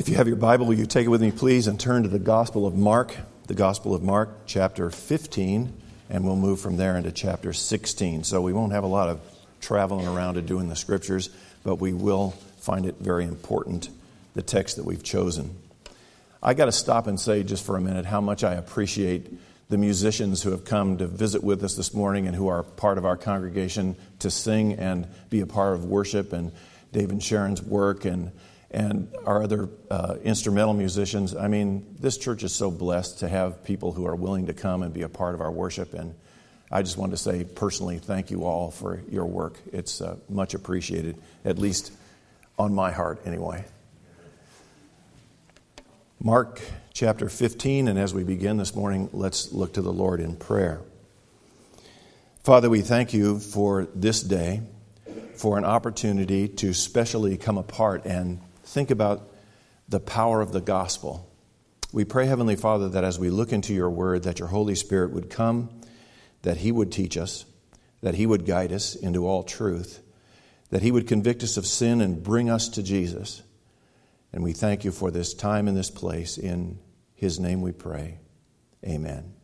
If you have your Bible, will you take it with me, please, and turn to the Gospel of Mark, the Gospel of Mark, chapter 15, and we'll move from there into chapter 16. So we won't have a lot of traveling around to doing the scriptures, but we will find it very important, the text that we've chosen. I got to stop and say just for a minute how much I appreciate the musicians who have come to visit with us this morning and who are part of our congregation to sing and be a part of worship and Dave and Sharon's work and and our other uh, instrumental musicians. I mean, this church is so blessed to have people who are willing to come and be a part of our worship. And I just want to say personally, thank you all for your work. It's uh, much appreciated, at least on my heart, anyway. Mark chapter 15, and as we begin this morning, let's look to the Lord in prayer. Father, we thank you for this day, for an opportunity to specially come apart and think about the power of the gospel. We pray, Heavenly Father, that as we look into your word, that your Holy Spirit would come, that he would teach us, that he would guide us into all truth, that he would convict us of sin and bring us to Jesus. And we thank you for this time and this place. In his name we pray. Amen.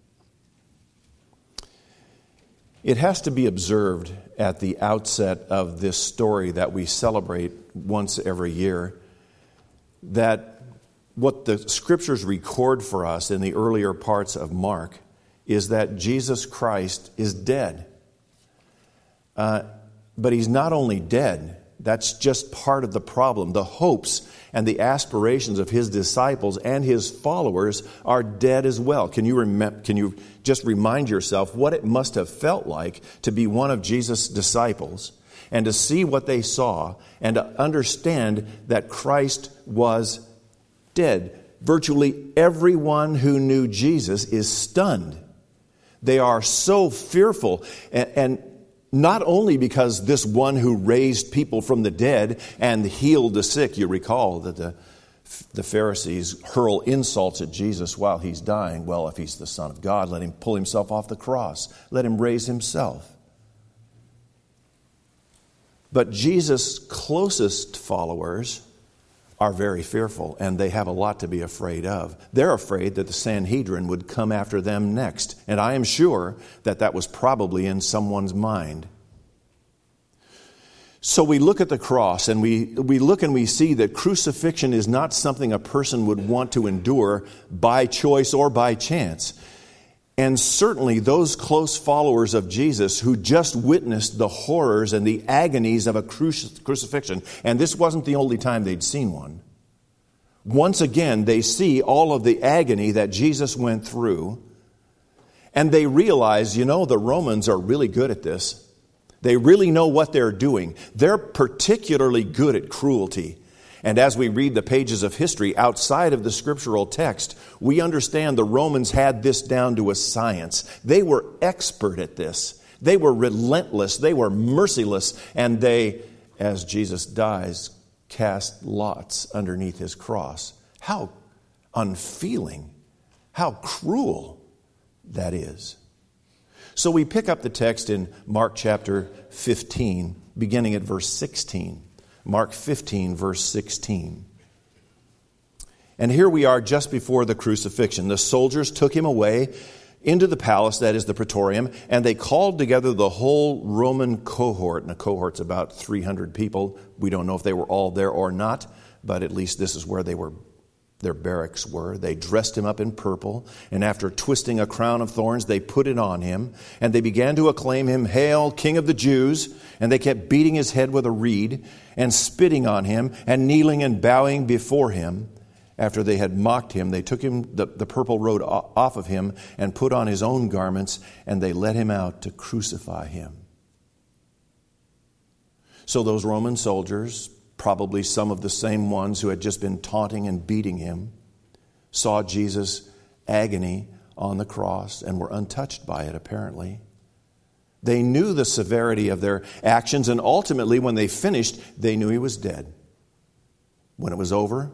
It has to be observed at the outset of this story that we celebrate once every year that what the scriptures record for us in the earlier parts of Mark is that Jesus Christ is dead. Uh, but he's not only dead, that's just part of the problem. The hopes and the aspirations of his disciples and his followers are dead as well. Can you, rem- can you just remind yourself what it must have felt like to be one of Jesus' disciples and to see what they saw and to understand that Christ was dead. Virtually everyone who knew Jesus is stunned. They are so fearful. And, and, not only because this one who raised people from the dead and healed the sick, you recall that the, the Pharisees hurl insults at Jesus while he's dying. Well, if he's the Son of God, let him pull himself off the cross, let him raise himself. But Jesus' closest followers are very fearful and they have a lot to be afraid of. They're afraid that the Sanhedrin would come after them next. And I am sure that that was probably in someone's mind. So we look at the cross and we, we look and we see that crucifixion is not something a person would want to endure by choice or by chance. And certainly those close followers of Jesus who just witnessed the horrors and the agonies of a crucifixion, and this wasn't the only time they'd seen one. Once again, they see all of the agony that Jesus went through, and they realize, you know, the Romans are really good at this. They really know what they're doing. They're particularly good at cruelty. And as we read the pages of history outside of the scriptural text, we understand the Romans had this down to a science. They were expert at this. They were relentless. They were merciless. And they, as Jesus dies, cast lots underneath his cross. How unfeeling, how cruel that is. So we pick up the text in Mark chapter 15, beginning at verse 16. Mark 15, verse 16. And here we are just before the crucifixion. The soldiers took him away into the palace, that is the praetorium, and they called together the whole Roman cohort. And a cohort's about 300 people. We don't know if they were all there or not, but at least this is where they were their barracks were. They dressed him up in purple, and after twisting a crown of thorns, they put it on him, and they began to acclaim him, Hail, King of the Jews! And they kept beating his head with a reed, and spitting on him, and kneeling and bowing before him. After they had mocked him, they took him the, the purple robe off of him, and put on his own garments, and they led him out to crucify him. So those Roman soldiers probably some of the same ones who had just been taunting and beating him, saw Jesus' agony on the cross and were untouched by it, apparently. They knew the severity of their actions, and ultimately, when they finished, they knew he was dead. When it was over,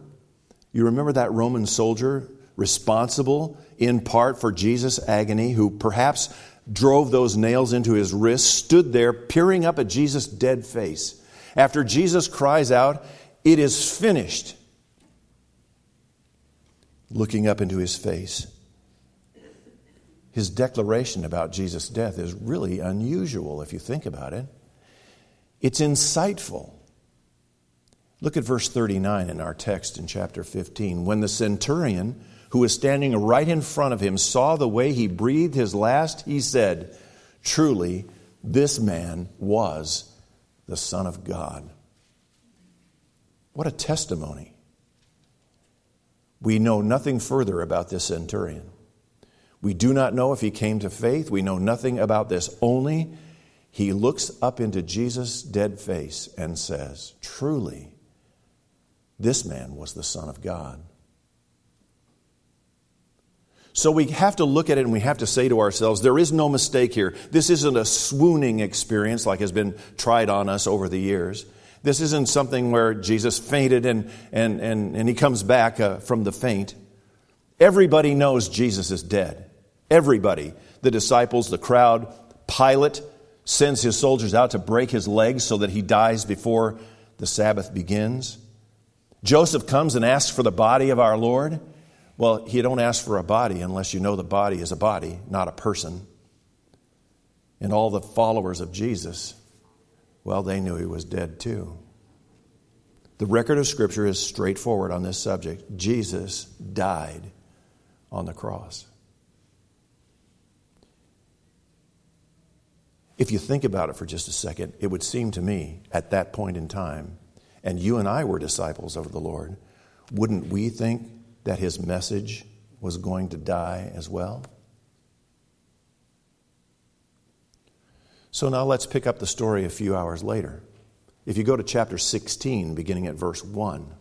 you remember that Roman soldier responsible in part for Jesus' agony, who perhaps drove those nails into his wrists, stood there peering up at Jesus' dead face after Jesus cries out, It is finished, looking up into his face. His declaration about Jesus' death is really unusual if you think about it. It's insightful. Look at verse 39 in our text in chapter 15. When the centurion, who was standing right in front of him, saw the way he breathed his last, he said, Truly, this man was the Son of God. What a testimony. We know nothing further about this centurion. We do not know if he came to faith. We know nothing about this. Only he looks up into Jesus' dead face and says, Truly, this man was the Son of God. So we have to look at it and we have to say to ourselves, there is no mistake here. This isn't a swooning experience like has been tried on us over the years. This isn't something where Jesus fainted and, and, and, and he comes back uh, from the faint. Everybody knows Jesus is dead. Everybody. The disciples, the crowd. Pilate sends his soldiers out to break his legs so that he dies before the Sabbath begins. Joseph comes and asks for the body of our Lord. Well, you don't ask for a body unless you know the body is a body, not a person. And all the followers of Jesus, well, they knew he was dead too. The record of Scripture is straightforward on this subject. Jesus died on the cross. If you think about it for just a second, it would seem to me at that point in time, and you and I were disciples of the Lord, wouldn't we think that his message was going to die as well? So now let's pick up the story a few hours later. If you go to chapter 16, beginning at verse 1.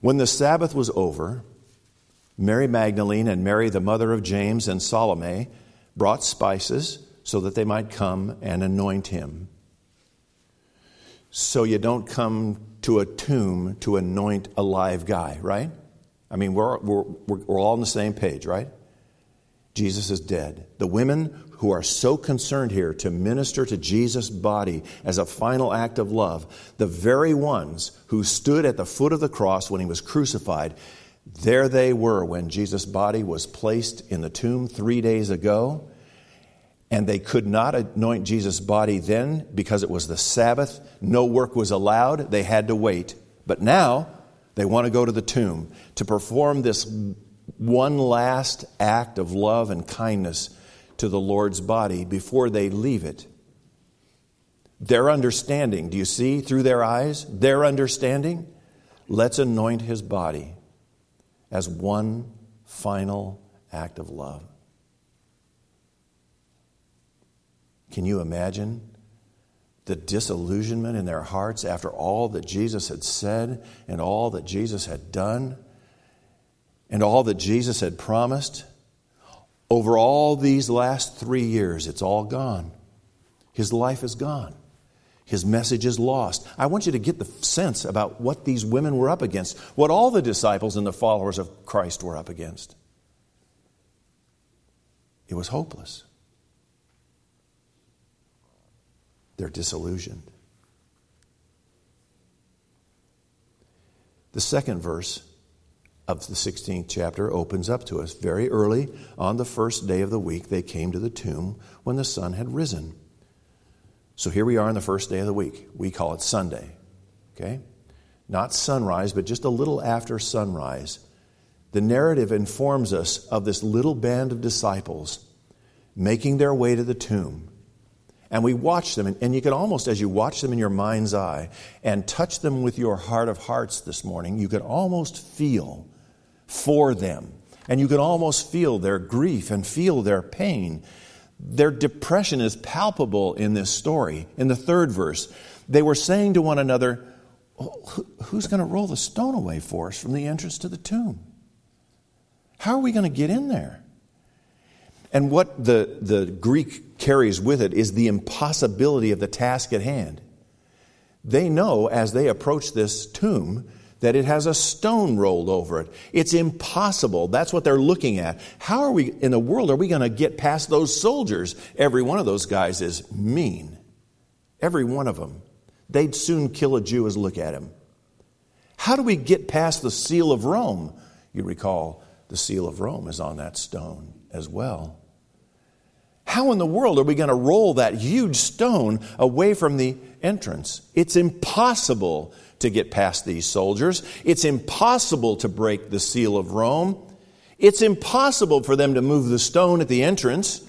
When the Sabbath was over, Mary Magdalene and Mary, the mother of James, and Salome brought spices so that they might come and anoint him. So you don't come to a tomb to anoint a live guy, right? I mean, we're, we're, we're all on the same page, right? Jesus is dead. The women who are so concerned here to minister to Jesus' body as a final act of love, the very ones who stood at the foot of the cross when he was crucified, there they were when Jesus' body was placed in the tomb three days ago. And they could not anoint Jesus' body then because it was the Sabbath. No work was allowed. They had to wait. But now they want to go to the tomb to perform this one last act of love and kindness to the Lord's body before they leave it. Their understanding, do you see through their eyes? Their understanding? Let's anoint his body as one final act of love. Can you imagine the disillusionment in their hearts after all that Jesus had said and all that Jesus had done and all that Jesus had promised? Over all these last three years, it's all gone. His life is gone. His message is lost. I want you to get the sense about what these women were up against, what all the disciples and the followers of Christ were up against. It was hopeless. They're disillusioned. The second verse of the 16th chapter opens up to us. Very early on the first day of the week, they came to the tomb when the sun had risen. So here we are on the first day of the week. We call it Sunday. Okay? Not sunrise, but just a little after sunrise. The narrative informs us of this little band of disciples making their way to the tomb. And we watch them, and, you can almost, as you watch them in your mind's eye and touch them with your heart of hearts this morning, you can almost feel for them. And you can almost feel their grief and feel their pain. Their depression is palpable in this story. In the third verse, they were saying to one another, Who's going to roll the stone away for us from the entrance to the tomb? How are we going to get in there? And what the, the Greek carries with it is the impossibility of the task at hand. They know as they approach this tomb that it has a stone rolled over it. It's impossible. That's what they're looking at. How are we, in the world, are we going to get past those soldiers? Every one of those guys is mean. Every one of them. They'd soon kill a Jew as look at him. How do we get past the seal of Rome? You recall the seal of Rome is on that stone as well. How in the world are we going to roll that huge stone away from the entrance? It's impossible to get past these soldiers. It's impossible to break the seal of Rome. It's impossible for them to move the stone at the entrance.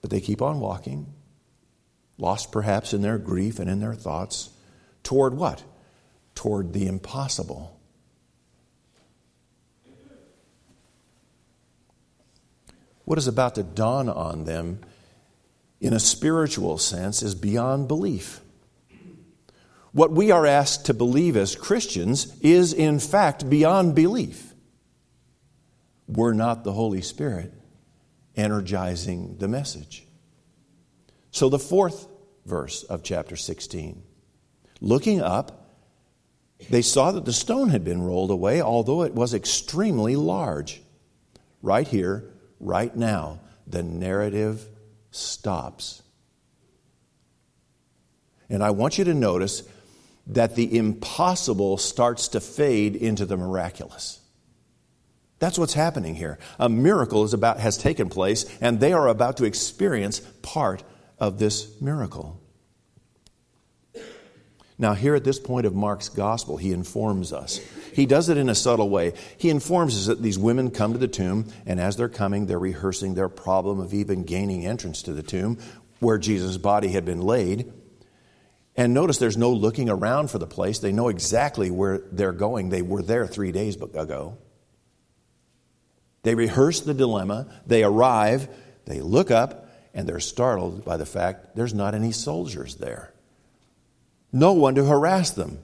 But they keep on walking, lost perhaps in their grief and in their thoughts, toward what? Toward the impossible. What is about to dawn on them in a spiritual sense is beyond belief. What we are asked to believe as Christians is, in fact, beyond belief. We're not the Holy Spirit energizing the message. So, the fourth verse of chapter 16 looking up, they saw that the stone had been rolled away, although it was extremely large. Right here, right now, the narrative stops. And I want you to notice that the impossible starts to fade into the miraculous. That's what's happening here. A miracle is about, has taken place, and they are about to experience part of this miracle. Now, here at this point of Mark's gospel, he informs us. He does it in a subtle way. He informs us that these women come to the tomb, and as they're coming, they're rehearsing their problem of even gaining entrance to the tomb where Jesus' body had been laid. And notice there's no looking around for the place. They know exactly where they're going. They were there three days ago. They rehearse the dilemma. They arrive. They look up, and they're startled by the fact there's not any soldiers there no one to harass them.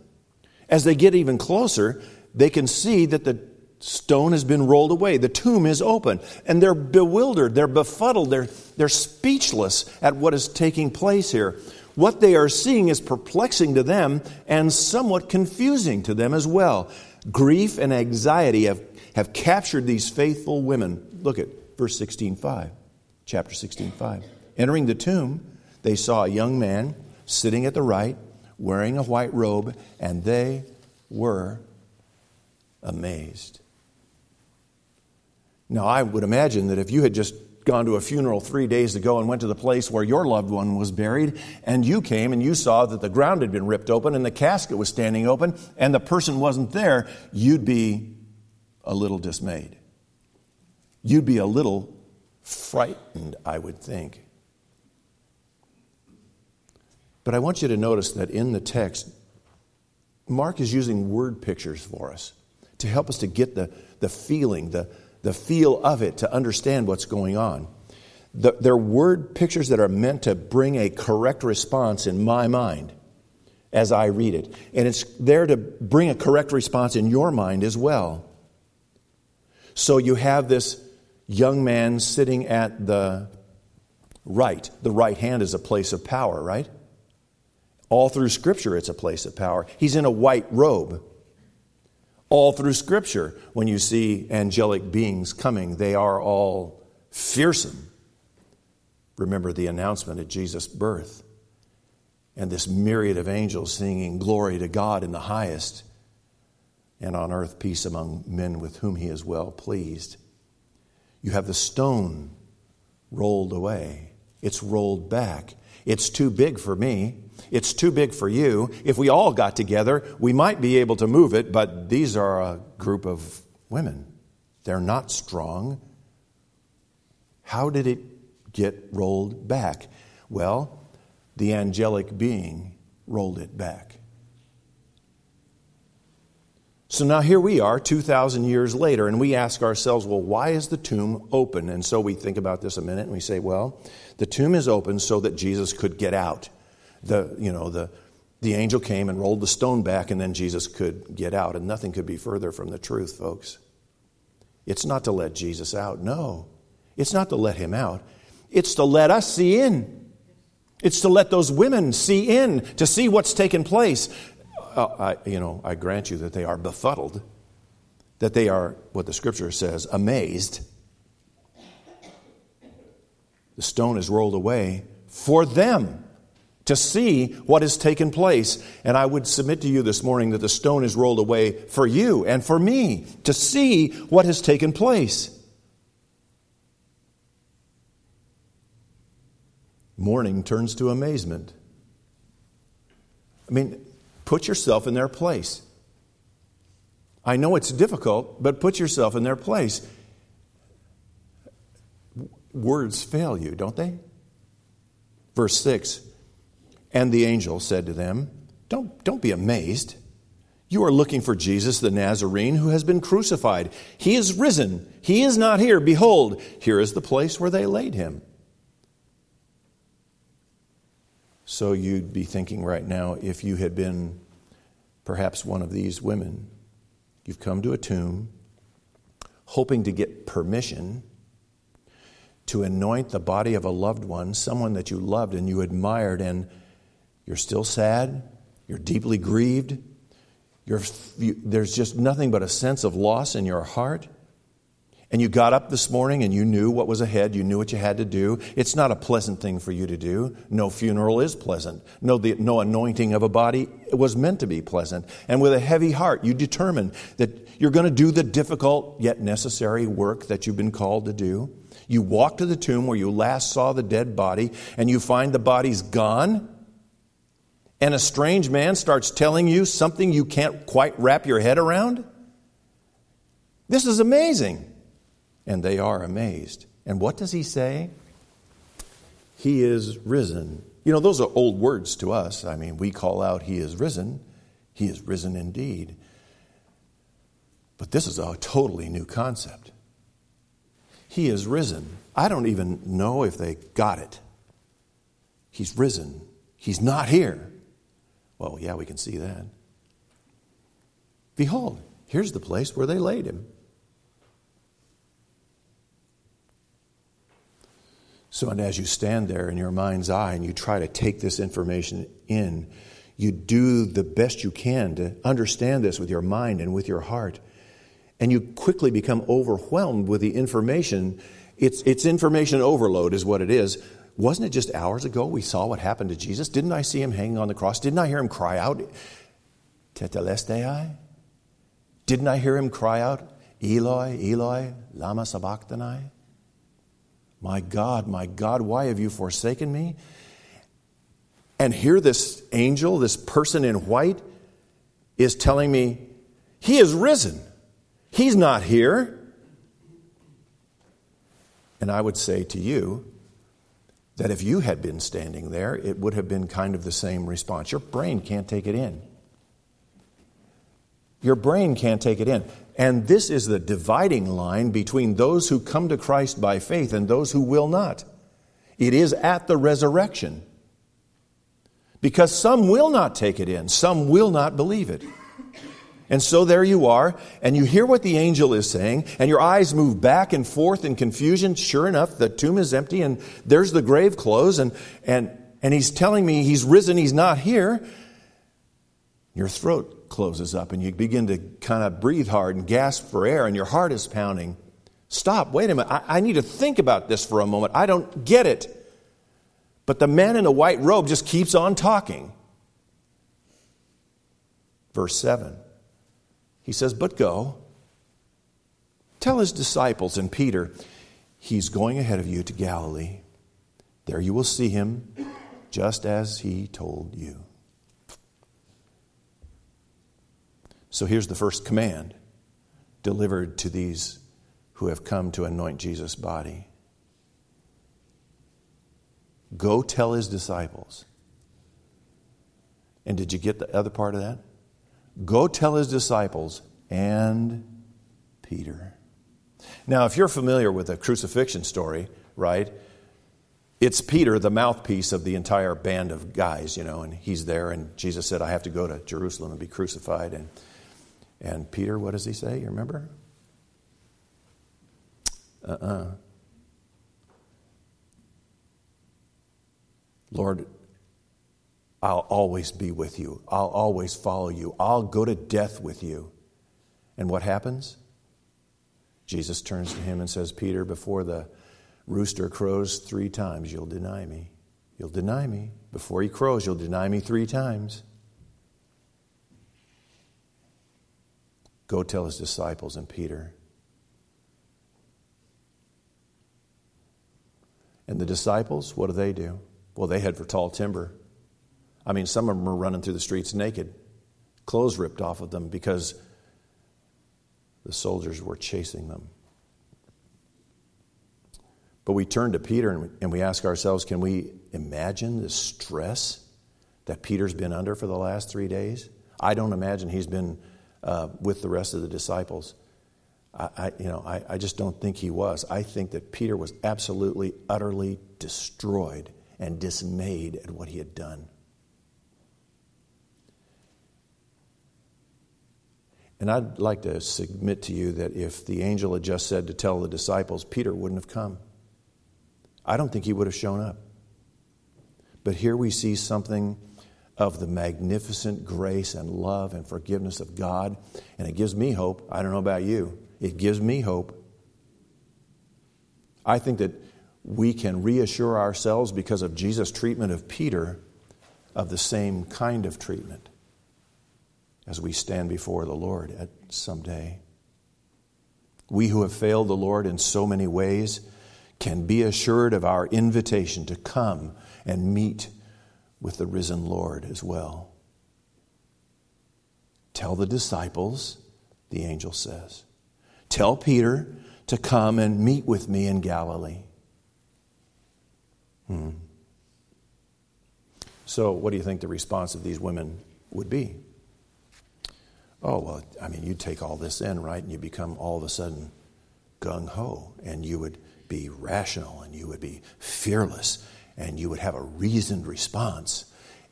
As they get even closer, they can see that the stone has been rolled away. The tomb is open. And they're bewildered, they're befuddled, they're, they're speechless at what is taking place here. What they are seeing is perplexing to them and somewhat confusing to them as well. Grief and anxiety have, have captured these faithful women. Look at verse 16:5, chapter 16:5. Entering the tomb, they saw a young man sitting at the right wearing a white robe, and they were amazed. Now, I would imagine that if you had just gone to a funeral three days ago and went to the place where your loved one was buried, and you came and you saw that the ground had been ripped open and the casket was standing open and the person wasn't there, you'd be a little dismayed. You'd be a little frightened, I would think. But I want you to notice that in the text, Mark is using word pictures for us to help us to get the, the feeling, the, the feel of it, to understand what's going on. The, they're word pictures that are meant to bring a correct response in my mind as I read it. And it's there to bring a correct response in your mind as well. So you have this young man sitting at the right. The right hand is a place of power, right? All through Scripture, it's a place of power. He's in a white robe. All through Scripture, when you see angelic beings coming, they are all fearsome. Remember the announcement at Jesus' birth and this myriad of angels singing glory to God in the highest, and on earth peace among men with whom he is well pleased. You have the stone rolled away, it's rolled back. It's too big for me. It's too big for you. If we all got together, we might be able to move it, but these are a group of women. They're not strong. How did it get rolled back? Well, the angelic being rolled it back. So now here we are, 2,000 years later, and we ask ourselves, well, why is the tomb open? And so we think about this a minute and we say, well, the tomb is open so that Jesus could get out the, you know, the, the angel came and rolled the stone back, and then Jesus could get out. And nothing could be further from the truth, folks. It's not to let Jesus out. No. It's not to let him out. It's to let us see in. It's to let those women see in, to see what's taken place. Uh, I, you know, I grant you that they are befuddled, that they are, what the scripture says, amazed. The stone is rolled away for them to see what has taken place. And I would submit to you this morning that the stone is rolled away for you and for me to see what has taken place. Mourning turns to amazement. I mean, put yourself in their place. I know it's difficult, but put yourself in their place. Words fail you, don't they? Verse 6 And the angel said to them, Don't, don't be amazed. You are looking for Jesus the Nazarene who has been crucified. He is risen. He is not here. Behold, here is the place where they laid him. So you'd be thinking right now if you had been perhaps one of these women, you've come to a tomb hoping to get permission to anoint the body of a loved one, someone that you loved and you admired, and you're still sad, you're deeply grieved, you're, you, there's just nothing but a sense of loss in your heart. And you got up this morning and you knew what was ahead. You knew what you had to do. It's not a pleasant thing for you to do. No funeral is pleasant. No, the, no anointing of a body was meant to be pleasant. And with a heavy heart, you determine that you're going to do the difficult yet necessary work that you've been called to do. You walk to the tomb where you last saw the dead body, and you find the body's gone. And a strange man starts telling you something you can't quite wrap your head around. This is amazing. And they are amazed. And what does he say? He is risen. You know, those are old words to us. I mean, we call out, He is risen. He is risen indeed. But this is a totally new concept. He is risen. I don't even know if they got it. He's risen. He's not here. Well, yeah, we can see that. Behold, here's the place where they laid him. So, and as you stand there in your mind's eye and you try to take this information in, you do the best you can to understand this with your mind and with your heart and you quickly become overwhelmed with the information. It's, it's information overload, is what it is. Wasn't it just hours ago we saw what happened to Jesus? Didn't I see him hanging on the cross? Didn't I hear him cry out, Tetelestai? Didn't I hear him cry out, Eloi, Eloi, Lama Sabachthani? My God, my God, why have you forsaken me? And here this angel, this person in white, is telling me, He is risen. He's not here. And I would say to you that if you had been standing there, it would have been kind of the same response. Your brain can't take it in. Your brain can't take it in. And this is the dividing line between those who come to Christ by faith and those who will not. It is at the resurrection. Because some will not take it in, some will not believe it. And so there you are, and you hear what the angel is saying, and your eyes move back and forth in confusion. Sure enough, the tomb is empty, and there's the grave clothes, and, and, and he's telling me he's risen, he's not here. Your throat closes up, and you begin to kind of breathe hard and gasp for air, and your heart is pounding. Stop, wait a minute. I, I need to think about this for a moment. I don't get it. But the man in the white robe just keeps on talking. Verse 7. He says, But go. Tell his disciples and Peter, He's going ahead of you to Galilee. There you will see him, just as he told you. So here's the first command delivered to these who have come to anoint Jesus' body Go tell his disciples. And did you get the other part of that? Go tell his disciples and Peter. Now, if you're familiar with the crucifixion story, right, it's Peter, the mouthpiece of the entire band of guys, you know, and he's there, and Jesus said, I have to go to Jerusalem and be crucified. And, and Peter, what does he say? You remember? Uh uh-uh. uh Lord, I'll always be with you. I'll always follow you. I'll go to death with you. And what happens? Jesus turns to him and says, Peter, before the rooster crows three times, you'll deny me. You'll deny me. Before he crows, you'll deny me three times. Go tell his disciples and Peter. And the disciples, what do they do? Well, they head for tall timber. I mean, some of them are running through the streets naked, clothes ripped off of them because the soldiers were chasing them. But we turn to Peter and we ask ourselves can we imagine the stress that Peter's been under for the last three days? I don't imagine he's been uh, with the rest of the disciples. I, I you know, I, I just don't think he was. I think that Peter was absolutely, utterly destroyed and dismayed at what he had done. And I'd like to submit to you that if the angel had just said to tell the disciples, Peter wouldn't have come. I don't think he would have shown up. But here we see something of the magnificent grace and love and forgiveness of God, and it gives me hope. I don't know about you, it gives me hope. I think that we can reassure ourselves because of Jesus' treatment of Peter of the same kind of treatment as we stand before the Lord at some day. We who have failed the Lord in so many ways can be assured of our invitation to come and meet with the risen Lord as well. Tell the disciples, the angel says. Tell Peter to come and meet with me in Galilee. Hmm. So, what do you think the response of these women would be? Oh, well, I mean, you take all this in, right? And you become all of a sudden gung ho, and you would be rational and you would be fearless and you would have a reasoned response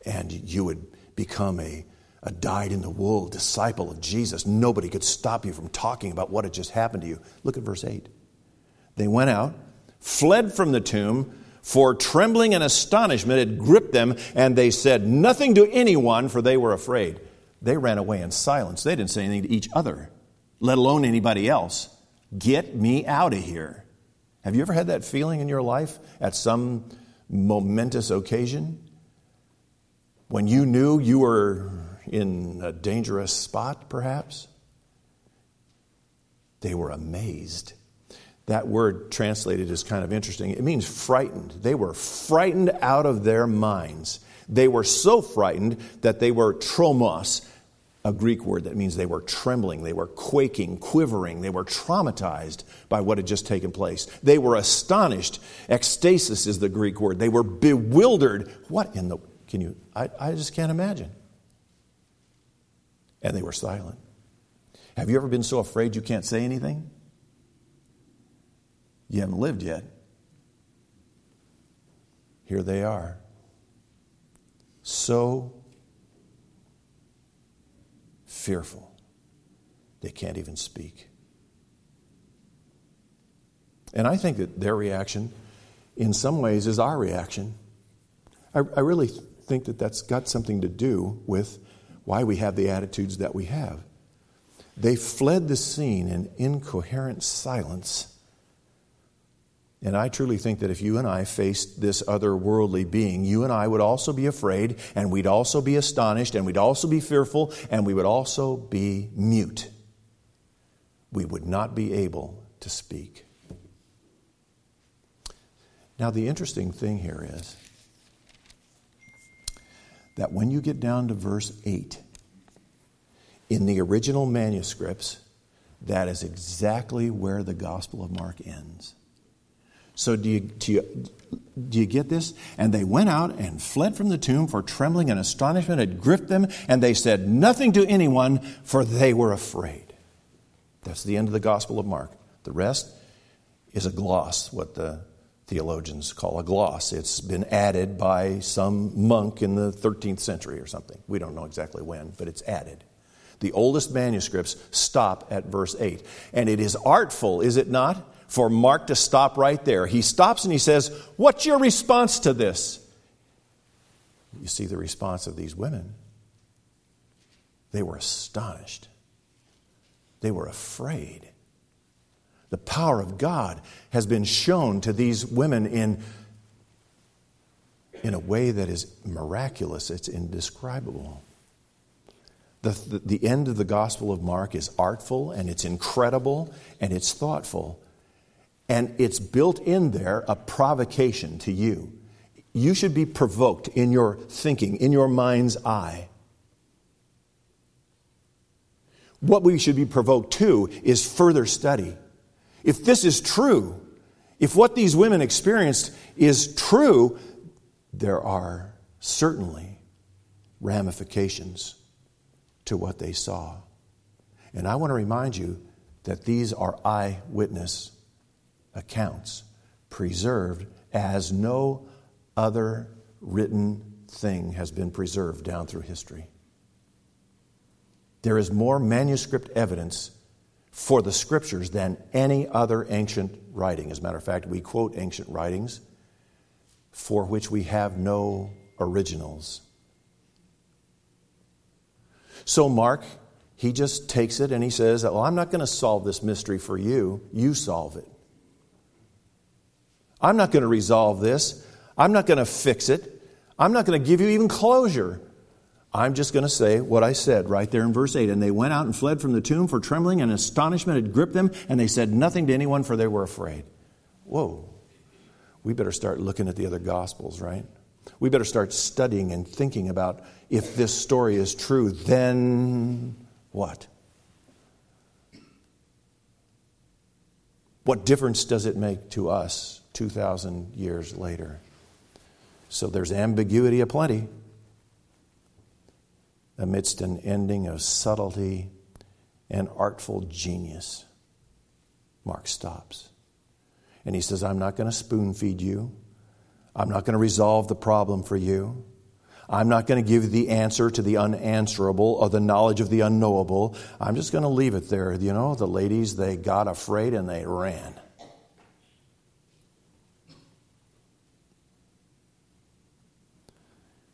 and you would become a, a dyed in the wool disciple of Jesus. Nobody could stop you from talking about what had just happened to you. Look at verse 8. They went out, fled from the tomb, for trembling and astonishment had gripped them, and they said nothing to anyone, for they were afraid. They ran away in silence. They didn't say anything to each other, let alone anybody else. Get me out of here. Have you ever had that feeling in your life at some momentous occasion? When you knew you were in a dangerous spot, perhaps? They were amazed. That word translated is kind of interesting. It means frightened. They were frightened out of their minds. They were so frightened that they were tromos, a Greek word that means they were trembling, they were quaking, quivering, they were traumatized by what had just taken place. They were astonished. Ecstasis is the Greek word. They were bewildered. What in the, can you, I, I just can't imagine. And they were silent. Have you ever been so afraid you can't say anything? You haven't lived yet. Here they are. So fearful. They can't even speak. And I think that their reaction, in some ways, is our reaction. I, I really think that that's got something to do with why we have the attitudes that we have. They fled the scene in incoherent silence and I truly think that if you and I faced this otherworldly being, you and I would also be afraid, and we'd also be astonished, and we'd also be fearful, and we would also be mute. We would not be able to speak. Now, the interesting thing here is that when you get down to verse 8, in the original manuscripts, that is exactly where the Gospel of Mark ends. So, do you, do, you, do you get this? And they went out and fled from the tomb, for trembling and astonishment had gripped them, and they said nothing to anyone, for they were afraid. That's the end of the Gospel of Mark. The rest is a gloss, what the theologians call a gloss. It's been added by some monk in the 13th century or something. We don't know exactly when, but it's added. The oldest manuscripts stop at verse 8. And it is artful, is it not? For Mark to stop right there. He stops and he says, What's your response to this? You see the response of these women. They were astonished, they were afraid. The power of God has been shown to these women in in a way that is miraculous, it's indescribable. The, the, the, end of the Gospel of Mark is artful and it's incredible and it's thoughtful. And it's built in there a provocation to you. You should be provoked in your thinking, in your mind's eye. What we should be provoked to is further study. If this is true, if what these women experienced is true, there are certainly ramifications to what they saw. And I want to remind you that these are eyewitness accounts preserved as no other written thing has been preserved down through history. There is more manuscript evidence for the scriptures than any other ancient writing. As a matter of fact, we quote ancient writings for which we have no originals. So, Mark, he just takes it and he says, Well, I'm not going to solve this mystery for you. You solve it. I'm not going to resolve this. I'm not going to fix it. I'm not going to give you even closure. I'm just going to say what I said right there in verse 8. And they went out and fled from the tomb, for trembling and astonishment had gripped them, and they said nothing to anyone, for they were afraid. Whoa. We better start looking at the other Gospels, right? We better start studying and thinking about if this story is true, then what? What difference does it make to us 2,000 years later? So there's ambiguity aplenty amidst an ending of subtlety and artful genius. Mark stops. And he says, I'm not going to spoon feed you. I'm not going to resolve the problem for you. I'm not going to give you the answer to the unanswerable or the knowledge of the unknowable. I'm just going to leave it there. You know, the ladies, they got afraid and they ran.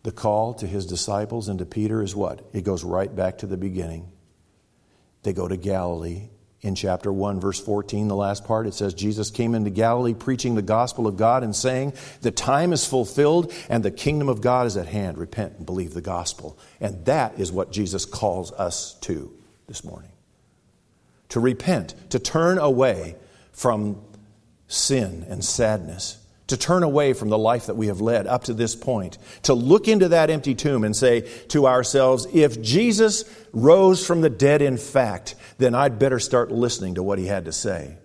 The call to his disciples and to Peter is what? It goes right back to the beginning. They go to Galilee. In chapter 1, verse 14, the last part, it says, Jesus came into Galilee preaching the gospel of God and saying, The time is fulfilled and the kingdom of God is at hand. Repent and believe the gospel. And that is what Jesus calls us to this morning to repent, to turn away from sin and sadness to turn away from the life that we have led up to this point, to look into that empty tomb and say to ourselves, if Jesus rose from the dead in fact, then I'd better start listening to what he had to say.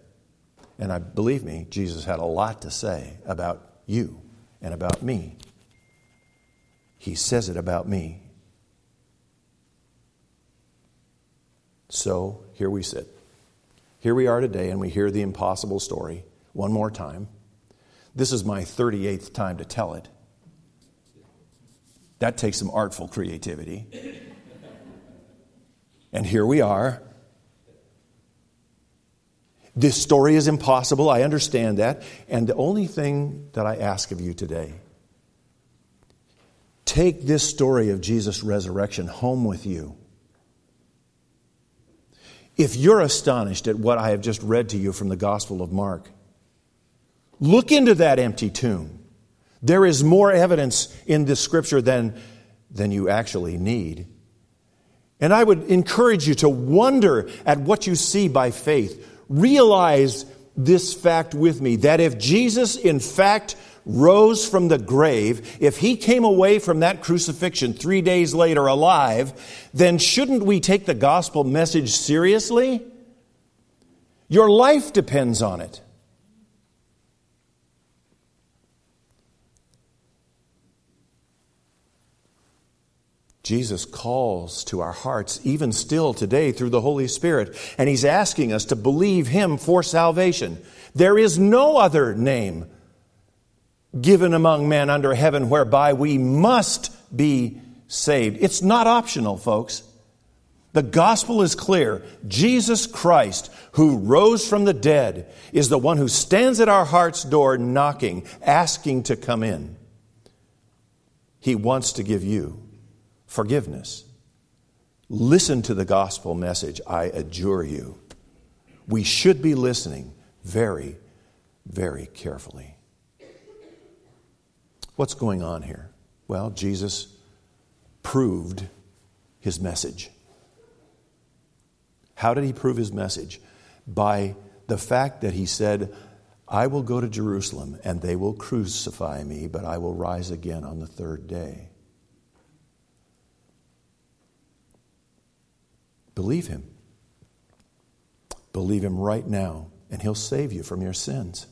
And I believe me, Jesus had a lot to say about you and about me. He says it about me. So here we sit. Here we are today, and we hear the impossible story one more time. This is my 38th time to tell it. That takes some artful creativity. And here we are. This story is impossible. I understand that. And the only thing that I ask of you today take this story of Jesus' resurrection home with you. If you're astonished at what I have just read to you from the Gospel of Mark, Look into that empty tomb. There is more evidence in this scripture than, than you actually need. And I would encourage you to wonder at what you see by faith. Realize this fact with me that if Jesus, in fact, rose from the grave, if he came away from that crucifixion three days later alive, then shouldn't we take the gospel message seriously? Your life depends on it. Jesus calls to our hearts, even still today, through the Holy Spirit, and He's asking us to believe Him for salvation. There is no other name given among men under heaven whereby we must be saved. It's not optional, folks. The gospel is clear. Jesus Christ, who rose from the dead, is the one who stands at our heart's door knocking, asking to come in. He wants to give you forgiveness. Listen to the gospel message, I adjure you. We should be listening very, very carefully. What's going on here? Well, Jesus proved his message. How did he prove his message? By the fact that he said, I will go to Jerusalem and they will crucify me, but I will rise again on the third day. Believe him. Believe him right now, and he'll save you from your sins.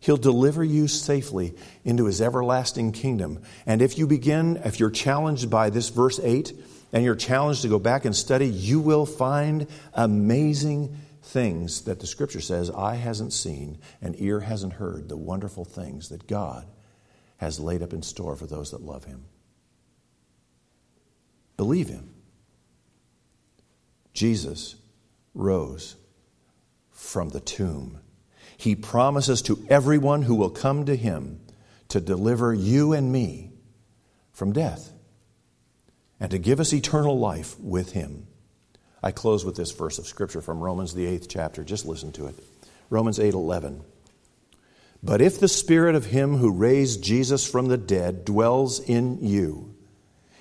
He'll deliver you safely into his everlasting kingdom. And if you begin, if you're challenged by this verse 8, and you're challenged to go back and study, you will find amazing things that the scripture says eye hasn't seen and ear hasn't heard, the wonderful things that God has laid up in store for those that love him. Believe him. Jesus rose from the tomb. He promises to everyone who will come to him to deliver you and me from death and to give us eternal life with him. I close with this verse of scripture from Romans the 8th chapter. Just listen to it. Romans 8:11. But if the spirit of him who raised Jesus from the dead dwells in you,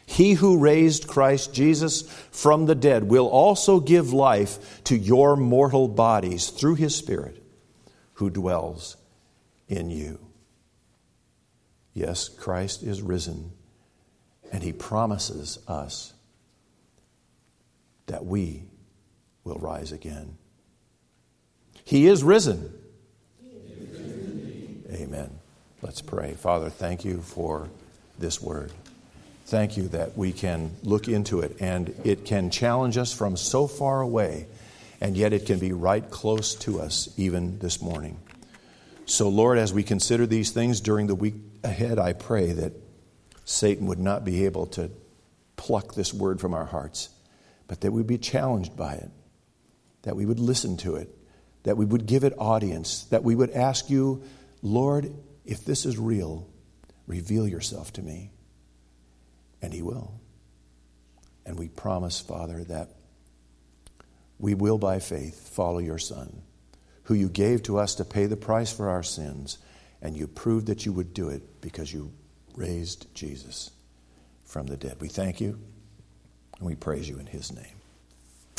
he who raised Christ Jesus from the dead will also give life to your mortal bodies through his spirit who dwells in you. Yes, Christ is risen and he promises us that we will rise again. He is risen. Amen. Let's pray. Father, thank you for this word. Thank you that we can look into it and it can challenge us from so far away, and yet it can be right close to us even this morning. So, Lord, as we consider these things during the week ahead, I pray that Satan would not be able to pluck this word from our hearts, but that we'd be challenged by it, that we would listen to it, that we would give it audience, that we would ask you, Lord, if this is real, reveal yourself to me. And He will. And we promise, Father, that we will by faith follow your Son, who you gave to us to pay the price for our sins, and you proved that you would do it because you raised Jesus from the dead. We thank you and we praise you in his name.